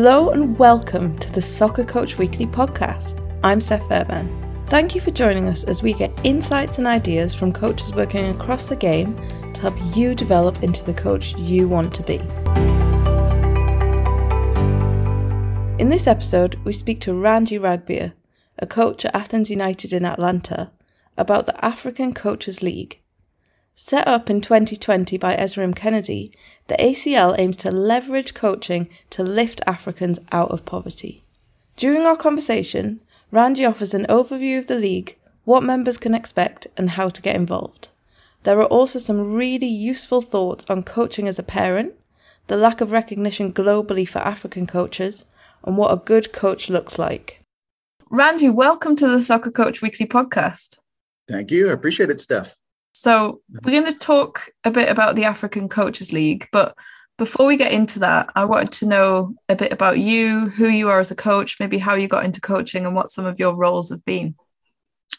Hello and welcome to the Soccer Coach Weekly podcast. I'm Steph Fairbairn. Thank you for joining us as we get insights and ideas from coaches working across the game to help you develop into the coach you want to be. In this episode, we speak to Ranji Ragbir, a coach at Athens United in Atlanta, about the African Coaches League Set up in 2020 by Esrim Kennedy, the ACL aims to leverage coaching to lift Africans out of poverty. During our conversation, Randy offers an overview of the league, what members can expect, and how to get involved. There are also some really useful thoughts on coaching as a parent, the lack of recognition globally for African coaches, and what a good coach looks like. Randy, welcome to the Soccer Coach Weekly podcast. Thank you. I appreciate it, Steph. So we're going to talk a bit about the African Coaches League, but before we get into that, I wanted to know a bit about you, who you are as a coach, maybe how you got into coaching, and what some of your roles have been.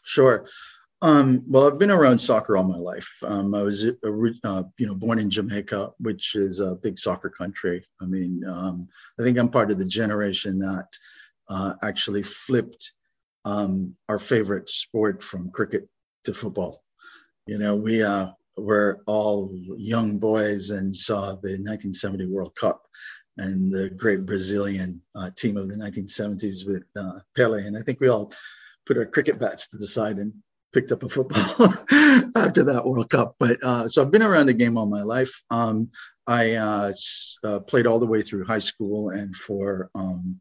Sure. Um, well, I've been around soccer all my life. Um, I was, uh, you know, born in Jamaica, which is a big soccer country. I mean, um, I think I'm part of the generation that uh, actually flipped um, our favorite sport from cricket to football. You know, we uh, were all young boys and saw the 1970 World Cup and the great Brazilian uh, team of the 1970s with uh, Pele. And I think we all put our cricket bats to the side and picked up a football after that World Cup. But uh, so I've been around the game all my life. Um, I uh, uh, played all the way through high school and for um,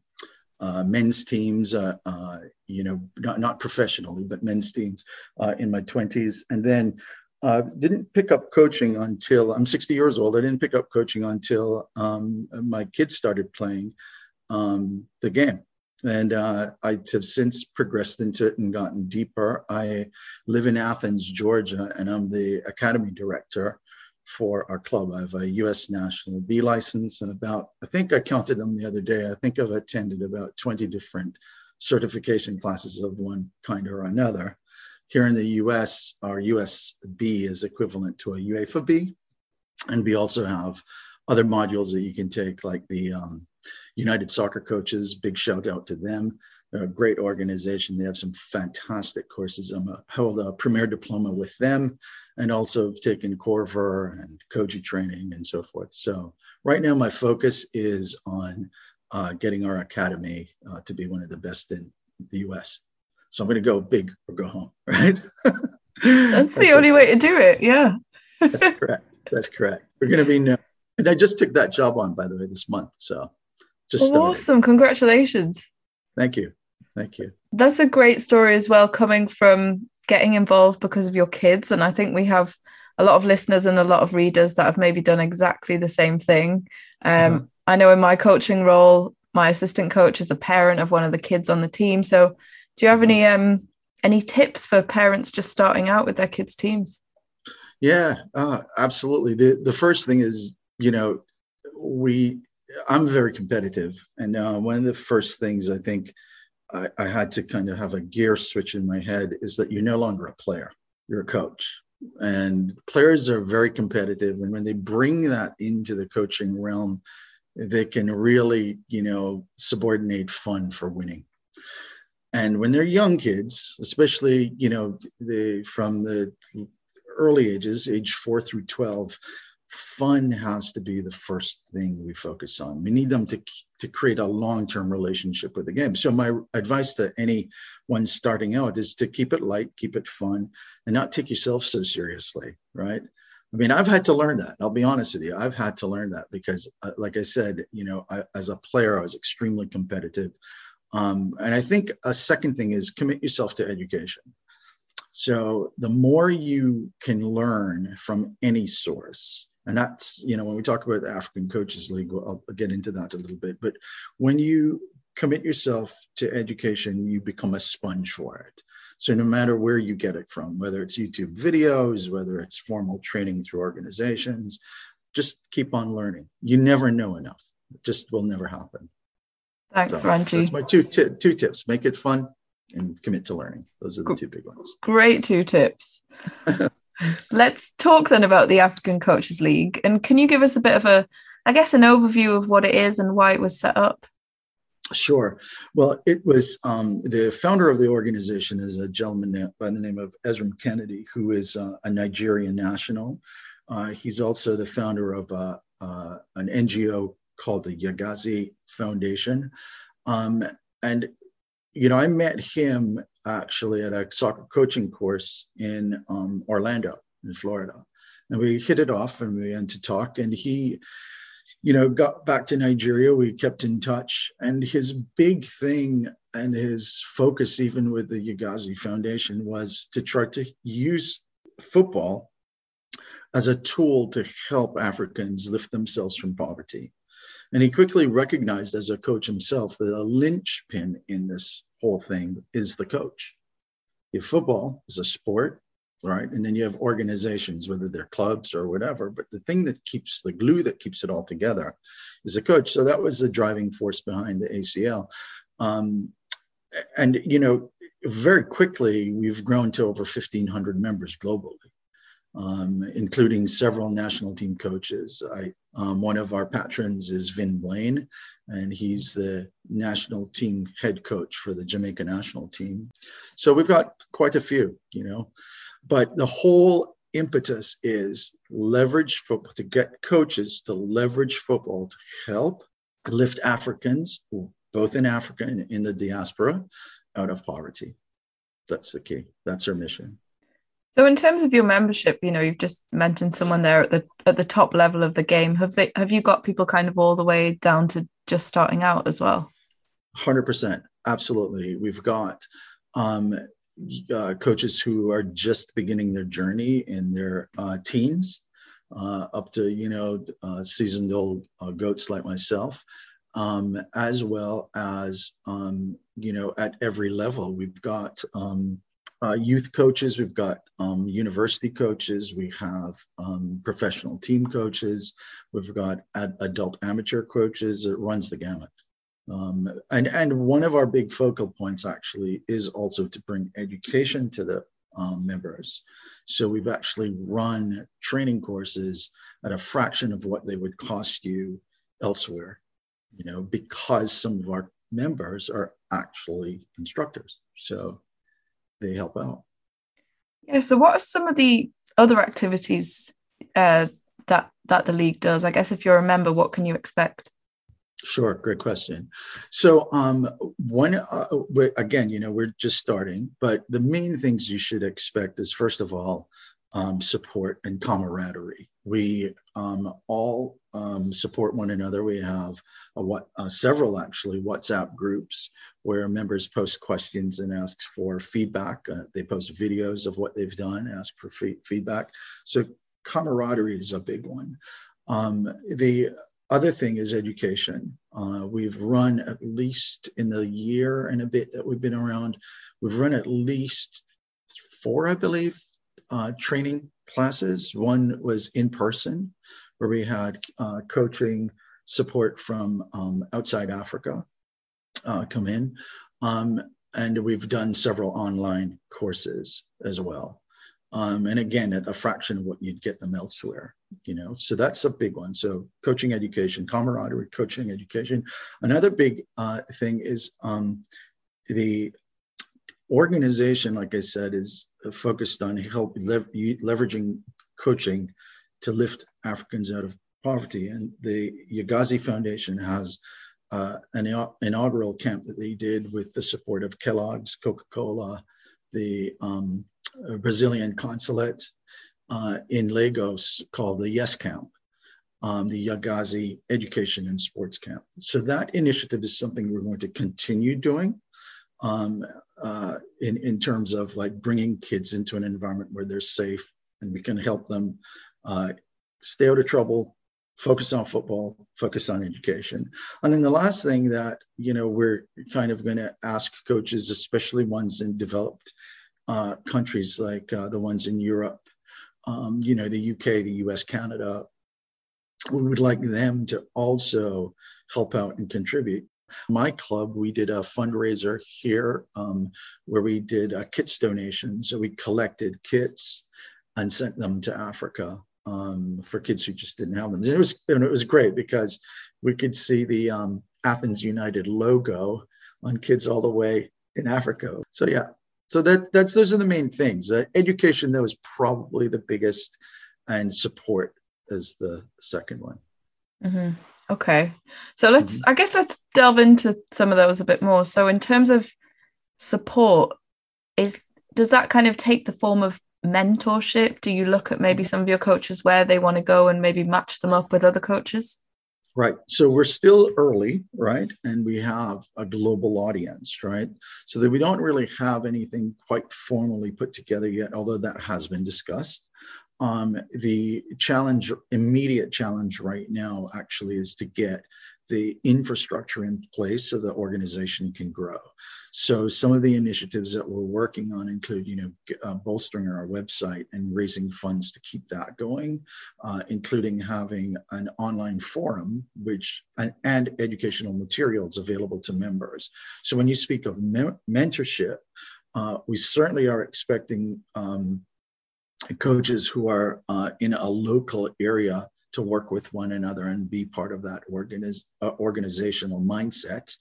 uh, men's teams, uh, uh, you know, not, not professionally, but men's teams uh, in my 20s. And then uh, didn't pick up coaching until I'm 60 years old. I didn't pick up coaching until um, my kids started playing um, the game. And uh, I have since progressed into it and gotten deeper. I live in Athens, Georgia, and I'm the academy director for our club. I have a US National B license and about, I think I counted them the other day. I think I've attended about 20 different certification classes of one kind or another. Here in the US, our US B is equivalent to a UEFA B. And we also have other modules that you can take, like the um, United Soccer Coaches. Big shout out to them. A great organization. They have some fantastic courses. I'm a, held a premier diploma with them and also taken Coerver and Koji training and so forth. So right now my focus is on uh, getting our academy uh, to be one of the best in the US. So I'm going to go big or go home, right? That's, That's the only way to do it. Yeah. That's correct. That's correct. We're going to be known. And I just took that job on, by the way, this month. So just awesome. Congratulations. Thank you. Thank you. That's a great story as well, coming from getting involved because of your kids. And I think we have a lot of listeners and a lot of readers that have maybe done exactly the same thing. Um, uh-huh. I know in my coaching role, my assistant coach is a parent of one of the kids on the team. So, do you have any um, any tips for parents just starting out with their kids' teams? Yeah, uh, absolutely. The the first thing is, you know, we I'm very competitive, and uh, one of the first things I think I, I had to kind of have a gear switch in my head is that you're no longer a player, you're a coach. And players are very competitive. And when they bring that into the coaching realm, they can really, you know, subordinate fun for winning. And when they're young kids, especially, you know, the from the early ages, age four through 12, fun has to be the first thing we focus on. We need them to, to create a long term relationship with the game. So, my advice to anyone starting out is to keep it light, keep it fun, and not take yourself so seriously, right? I mean, I've had to learn that. I'll be honest with you. I've had to learn that because, uh, like I said, you know, I, as a player, I was extremely competitive. Um, and I think a second thing is commit yourself to education. So the more you can learn from any source, and that's you know when we talk about the african coaches league i'll get into that a little bit. But when you commit yourself to education you become a sponge for it. So no matter where you get it from whether it's youtube videos whether it's formal training through organizations just keep on learning. You never know enough. It just will never happen. Thanks so ranji. that's my two, t- two tips. Make it fun and commit to learning. Those are the two big ones. great two tips Let's talk then about the African Coaches League. And can you give us a bit of a, I guess, an overview of what it is and why it was set up? Sure. Well, it was um, the founder of the organization is a gentleman by the name of Ezra Kennedy, who is uh, a Nigerian national. Uh, he's also the founder of uh, uh an NGO called the Yagazi Foundation. Um, and, you know, I met him actually at a soccer coaching course in um, Orlando, in Florida. And we hit it off and we began to talk. And he, you know, got back to Nigeria. We kept in touch. And his big thing and his focus, even with the Yagazi Foundation, was to try to use football as a tool to help Africans lift themselves from poverty. And he quickly recognized as a coach himself that a linchpin in this whole thing is the coach. If football is a sport, right? And then you have organizations, whether they're clubs or whatever. But the thing that keeps the glue that keeps it all together is the coach. So that was the driving force behind the ACL. Um, and, you know, very quickly, we've grown to over 1,500 members globally um, including several national team coaches. I, um, one of our patrons is Vin Blaine, and he's the national team head coach for the Jamaica national team. So we've got quite a few, you know, but the whole impetus is leverage football to get coaches to leverage football to help lift Africans, both in Africa and in the diaspora, out of poverty. That's the key. That's our mission. So in terms of your membership, you know, you've just mentioned someone there at the at the top level of the game. Have they have you got people kind of all the way down to just starting out as well? 100%. Absolutely. We've got um, uh, coaches who are just beginning their journey in their uh, teens, uh, up to, you know, uh, seasoned old uh, goats like myself, um, as well as, um, you know, at every level. We've got um, uh, youth coaches, we've got um, university coaches, we have um, professional team coaches, we've got ad- adult amateur coaches. It runs the gamut. Um, and, and one of our big focal points actually is also to bring education to the um, members. So we've actually run training courses at a fraction of what they would cost you elsewhere, you know, because some of our members are actually instructors. So they help out. Yeah. So, what are some of the other activities uh, that that the league does? I guess if you're a member, what can you expect? Sure, great question. So, um, one uh, again, you know, we're just starting, but the main things you should expect is first of all, um, support and camaraderie. We um, all um, support one another. We have a, uh, several actually WhatsApp groups where members post questions and ask for feedback. Uh, they post videos of what they've done, ask for feedback. So camaraderie is a big one. Um, the other thing is education. Uh, we've run at least in the year and a bit that we've been around, we've run at least four, I believe, uh, training classes. One was in person, where we had uh, coaching support from um, outside Africa uh, come in. Um, and we've done several online courses as well. Um, and again, at a fraction of what you'd get them elsewhere, you know. So that's a big one. So coaching education, camaraderie, coaching education. Another big uh, thing is um, the organization, like I said, is focused on help lev- leveraging coaching to lift Africans out of poverty. And the Yagazi Foundation has uh, an inaugural camp that they did with the support of Kellogg's, Coca Cola, the um, Brazilian consulate uh, in Lagos called the Yes Camp. Um, the Yagazi Education and Sports Camp. So that initiative is something we're going to continue doing um, uh, in, in terms of like bringing kids into an environment where they're safe and we can help them uh, stay out of trouble, focus on football, focus on education. And then the last thing that, you know, we're kind of going to ask coaches, especially ones in developed uh, countries like uh, the ones in Europe, um, you know, the UK, the US, Canada, we would like them to also help out and contribute. My club, we did a fundraiser here um, where we did a kits donation. So we collected kits and sent them to Africa um, for kids who just didn't have them. And it was and it was great because we could see the um, Athens United logo on kids all the way in Africa. So yeah, so that that's those are the main things. Uh, education though is probably the biggest, and support is the second one. Mm-hmm. Okay, so let's mm-hmm. I guess let's delve into some of those a bit more. So in terms of support, is does that kind of take the form of mentorship? Do you look at maybe some of your coaches where they want to go and maybe match them up with other coaches? Right. So we're still early, right? And we have a global audience, right? So that we don't really have anything quite formally put together yet, although that has been discussed. Um, the challenge, immediate challenge right now, actually, is to get the infrastructure in place so the organization can grow. So some of the initiatives that we're working on include, you know, uh, bolstering our website and raising funds to keep that going, uh, including having an online forum, which and, and, educational materials available to members. So when you speak of me- mentorship, uh, we certainly are expecting um, coaches who are uh, in a local area to work with one another and be part of that organiz- uh, organizational mindset.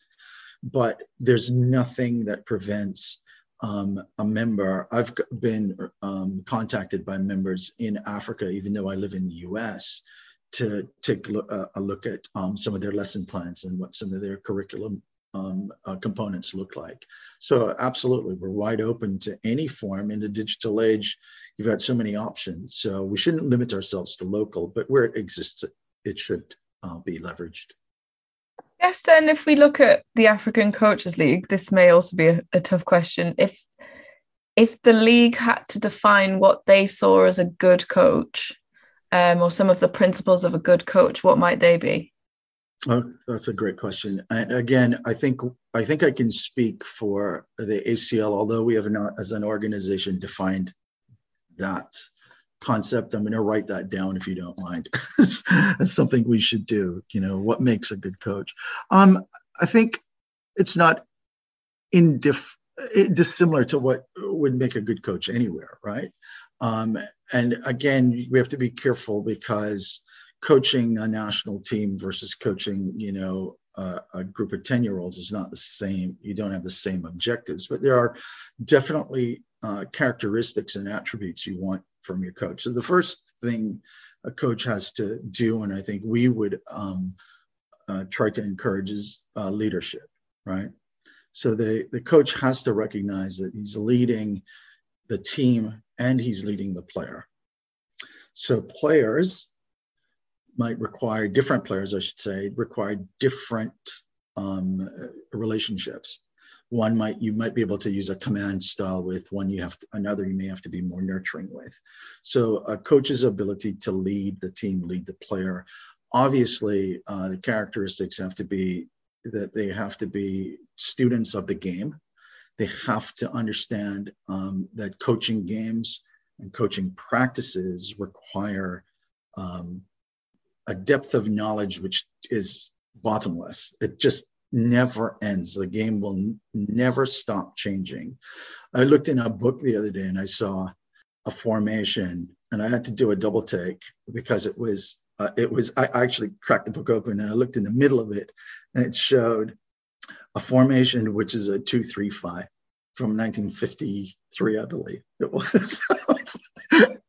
But there's nothing that prevents um, a member. I've been um, contacted by members in Africa, even though I live in the US, to take uh, a look at um, some of their lesson plans and what some of their curriculum um, uh, components look like. So absolutely, we're wide open to any form. In the digital age, you've got so many options. So we shouldn't limit ourselves to local, but where it exists, it should uh, be leveraged. Yes, then if we look at the African Coaches League, this may also be a, a tough question. If if the league had to define what they saw as a good coach, um, or some of the principles of a good coach, what might they be? Oh, that's a great question. And again, I think I think I can speak for the ACL, although we have not, as an organization, defined that concept. I'm going to write that down if you don't mind. That's something we should do. You know, what makes a good coach? Um, I think it's not indif- dissimilar to what would make a good coach anywhere, right? Um, and again, we have to be careful because coaching a national team versus coaching, you know, uh, a group of 10 year olds is not the same. You don't have the same objectives, but there are definitely uh, characteristics and attributes you want from your coach. So the first thing a coach has to do, and I think we would um, uh, try to encourage is uh, leadership, right? So the, the coach has to recognize that he's leading the team and he's leading the player. So players might require different players, I should say, require different um, relationships. One might you might be able to use a command style with one you have to, another you may have to be more nurturing with. So a coach's ability to lead the team, lead the player. Obviously, uh, the characteristics have to be that they have to be students of the game. They have to understand um, that coaching games and coaching practices require um, a depth of knowledge which is bottomless. It just never ends. The game will n- never stop changing. I looked in a book the other day and I saw a formation, and I had to do a double take because it was uh, it was I actually cracked the book open and I looked in the middle of it, and it showed a formation which is a two three five from 1953, I believe it was.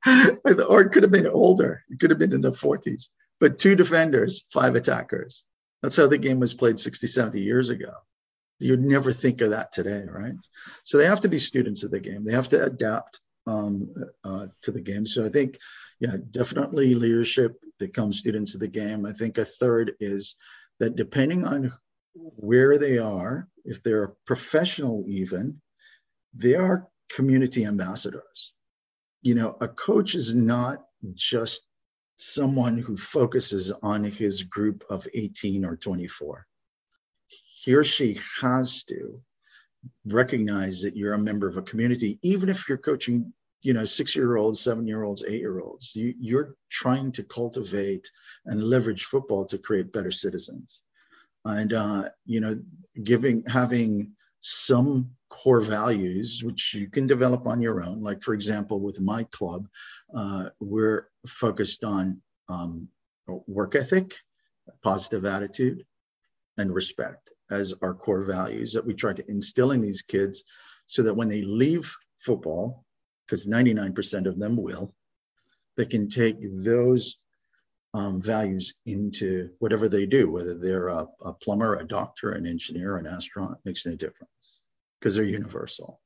or it could have been older. It could have been in the 40s but two defenders, five attackers. That's how the game was played 60, 70 years ago. You'd never think of that today, right? So they have to be students of the game. They have to adapt um, uh, to the game. So I think, yeah, definitely leadership become students of the game. I think a third is that depending on where they are, if they're a professional even, they are community ambassadors. You know, a coach is not just someone who focuses on his group of 18 or 24. He or she has to recognize that you're a member of a community, even if you're coaching, you know, six year olds, seven year olds, eight year olds. You, you're trying to cultivate and leverage football to create better citizens. And, uh, you know, giving, having some core values, which you can develop on your own. Like, for example, with my club, uh, we're focused on um, work ethic, positive attitude, and respect as our core values that we try to instill in these kids so that when they leave football, because 99% of them will, they can take those um, values into whatever they do, whether they're a, a, plumber, a doctor, an engineer, an astronaut, makes no difference because they're universal.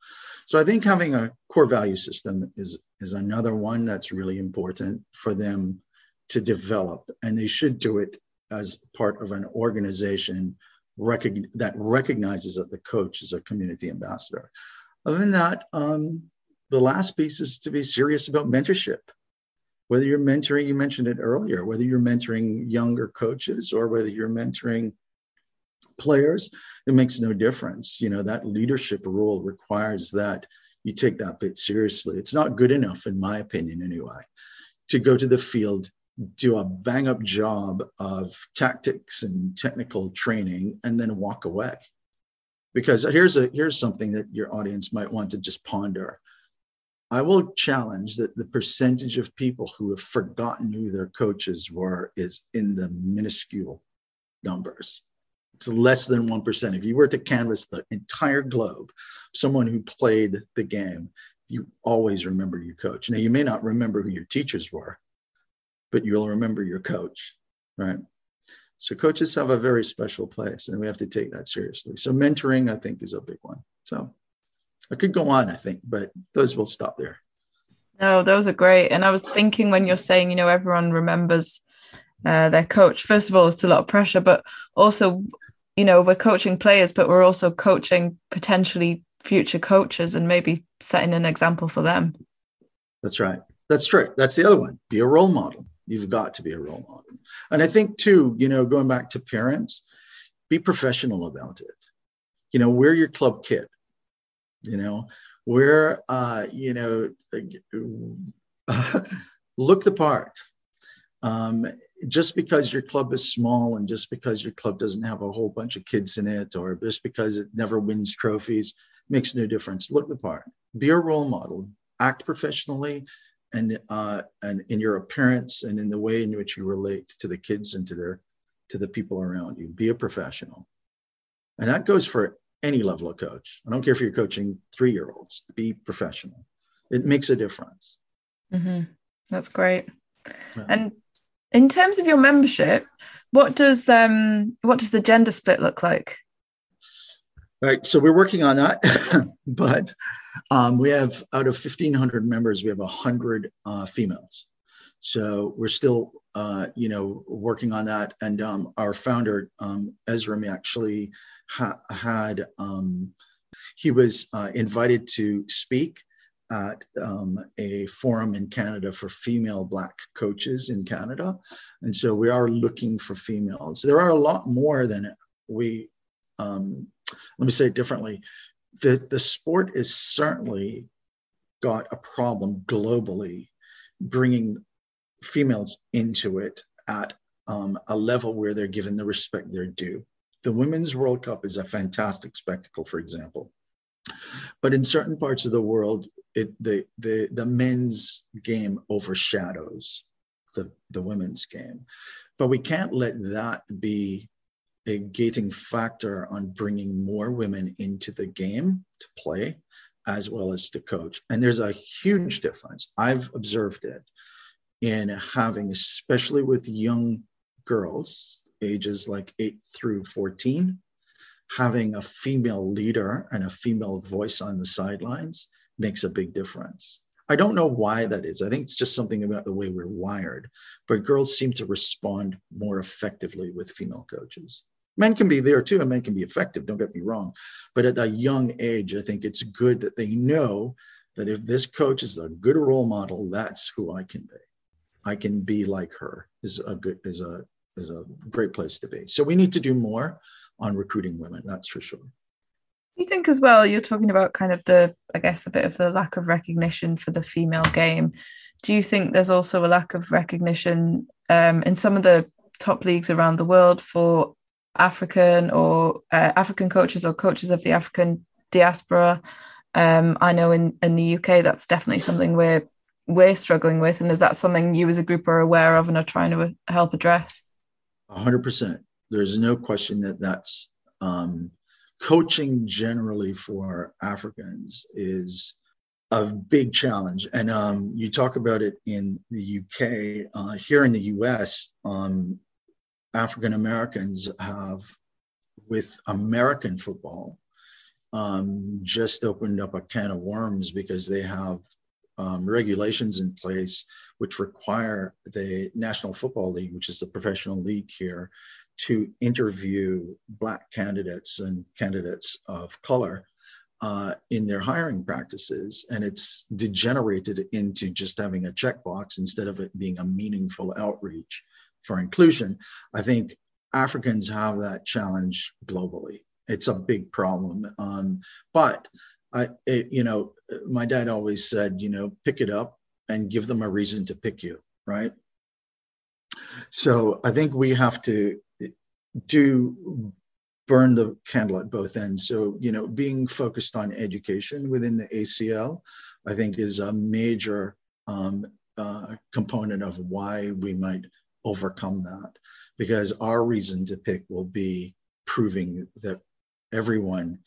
So I think having a core value system is, is another one that's really important for them to develop, and they should do it as part of an organization recog- that recognizes that the coach is a community ambassador. Other than that, um, the last piece is to be serious about mentorship. Whether you're mentoring, you mentioned it earlier, whether you're mentoring younger coaches or whether you're mentoring players, it makes no difference. You know, that leadership role requires that you take that bit seriously. It's not good enough, in my opinion, anyway, to go to the field do a bang up job of tactics and technical training and then walk away because here's a here's something that your audience might want to just ponder i will challenge that the percentage of people who have forgotten who their coaches were is in the minuscule numbers it's less than 1% if you were to canvass the entire globe someone who played the game you always remember your coach now you may not remember who your teachers were but you'll remember your coach, right? So coaches have a very special place, and we have to take that seriously. So mentoring, I think, is a big one. So I could go on, I think, but those will stop there. No, those are great. And I was thinking when you're saying, you know, everyone remembers uh, their coach. First of all, it's a lot of pressure, but also, you know, we're coaching players, but we're also coaching potentially future coaches and maybe setting an example for them. That's right. That's true. That's the other one. Be a role model. You've got to be a role model. And I think, too, you know, going back to parents, be professional about it. You know, we're your club kid. You know, we're, uh, you know, look the part. Um, just because your club is small and just because your club doesn't have a whole bunch of kids in it or just because it never wins trophies makes no difference. Look the part. Be a role model. Act professionally and uh, and in your appearance and in the way in which you relate to the kids and to their to the people around you. Be a professional, and that goes for any level of coach. I don't care if you're coaching three year olds. Be professional. It makes a difference. Mm-hmm. That's great. Yeah. And in terms of your membership, what does um what does the gender split look like? Right. So we're working on that, but um, we have out of 1,500 members, we have 100 uh, females. So we're still, uh, you know, working on that. And um, our founder, um, Esrim, actually ha- had, um, he was uh, invited to speak at um, a forum in Canada for female Black coaches in Canada. And so we are looking for females. There are a lot more than we, um, let me say it differently the, the sport is certainly got a problem globally bringing females into it at um, a level where they're given the respect they're due. The Women's World Cup is a fantastic spectacle, for example. But in certain parts of the world, it, the, the, the men's game overshadows the, the women's game. But we can't let that be a gating factor on bringing more women into the game to play as well as to coach. And there's a huge difference. I've observed it in having, especially with young girls, ages like 8 through 14, having a female leader and a female voice on the sidelines makes a big difference. I don't know why that is. I think it's just something about the way we're wired, but girls seem to respond more effectively with female coaches men can be there too and men can be effective don't get me wrong but at a young age i think it's good that they know that if this coach is a good role model that's who i can be i can be like her is a good is a is a great place to be so we need to do more on recruiting women that's for sure you think as well you're talking about kind of the i guess a bit of the lack of recognition for the female game do you think there's also a lack of recognition um, in some of the top leagues around the world for African or uh, African coaches or coaches of the African diaspora. Um, I know in, in the UK that's definitely something we're we're struggling with, and is that something you as a group are aware of and are trying to help address? hundred percent. there's no question that that's um, coaching generally for Africans is a big challenge. And um, you talk about it in the UK. Uh, here in the US, um, African Americans have, with American football, um, just opened up a can of worms because they have um, regulations in place which require the National Football League, which is the professional league here, to interview Black candidates and candidates of color uh, in their hiring practices. And it's degenerated into just having a checkbox instead of it being a meaningful outreach for inclusion. I think Africans have that challenge globally. It's a big problem. Um, but I, it, you know, my dad always said, you know, pick it up and give them a reason to pick you, right? So I think we have to do burn the candle at both ends. So, you know, being focused on education within the ACL, I think is a major um, uh, component of why we might overcome that. Because our reason to pick will be proving that everyone,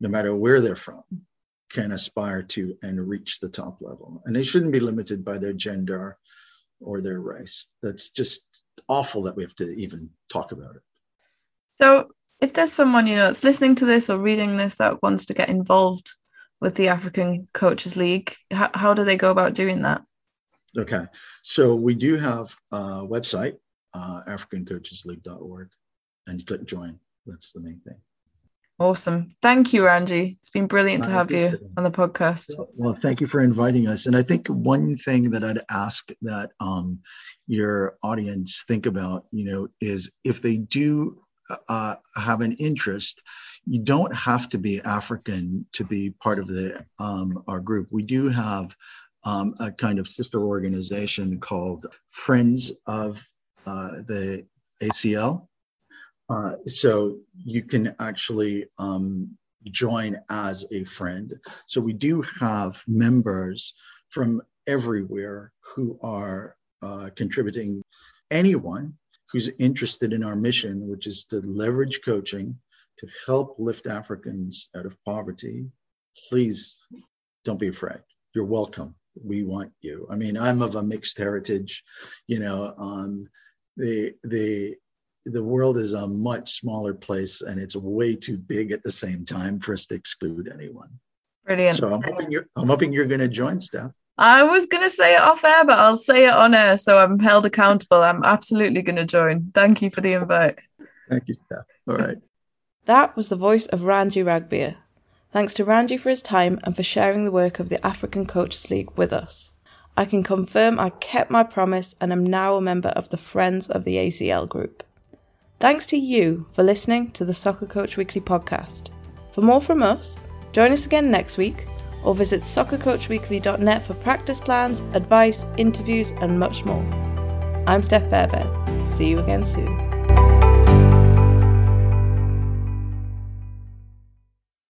no matter where they're from, can aspire to and reach the top level. And they shouldn't be limited by their gender or their race. That's just awful that we have to even talk about it. So, if there's someone you know that's listening to this or reading this that wants to get involved with the African Coaches League, how, how do they go about doing that? Okay, so we do have a website, uh, AfricanCoachesLeague.org, and you click join. That's the main thing. Awesome. Thank you, Ranji. It's been brilliant to have you on the podcast. Well, thank you for inviting us. And I think one thing that I'd ask that um, your audience think about, you know, is if they do uh, have an interest, you don't have to be African to be part of the um, our group. We do have um, a kind of sister organization called Friends of uh, the ACL, uh, so you can actually um, join as a friend. So we do have members from everywhere who are uh, contributing. Anyone who's interested in our mission, which is to leverage coaching to help lift Africans out of poverty, please don't be afraid. You're welcome. We want you. I mean, I'm of a mixed heritage. You know, um, the the the world is a much smaller place and it's way too big at the same time for us to exclude anyone. Brilliant. So I'm hoping you're I'm hoping you're going to join, Steph. I was going to say it off air, but I'll say it on air, so I'm held accountable. I'm absolutely going to join. Thank you for the invite. Thank you, Steph. All right. that was the voice of Ranji Ragbir. Thanks to Ranji for his time and for sharing the work of the African Coaches League with us. I can confirm I kept my promise and am now a member of the Friends of the ACL group. Thanks to you for listening to the Soccer Coach Weekly podcast. For more from us, join us again next week or visit soccercoachweekly.net for practice plans, advice, interviews, and much more. I'm Steph Fairbairn. See you again soon.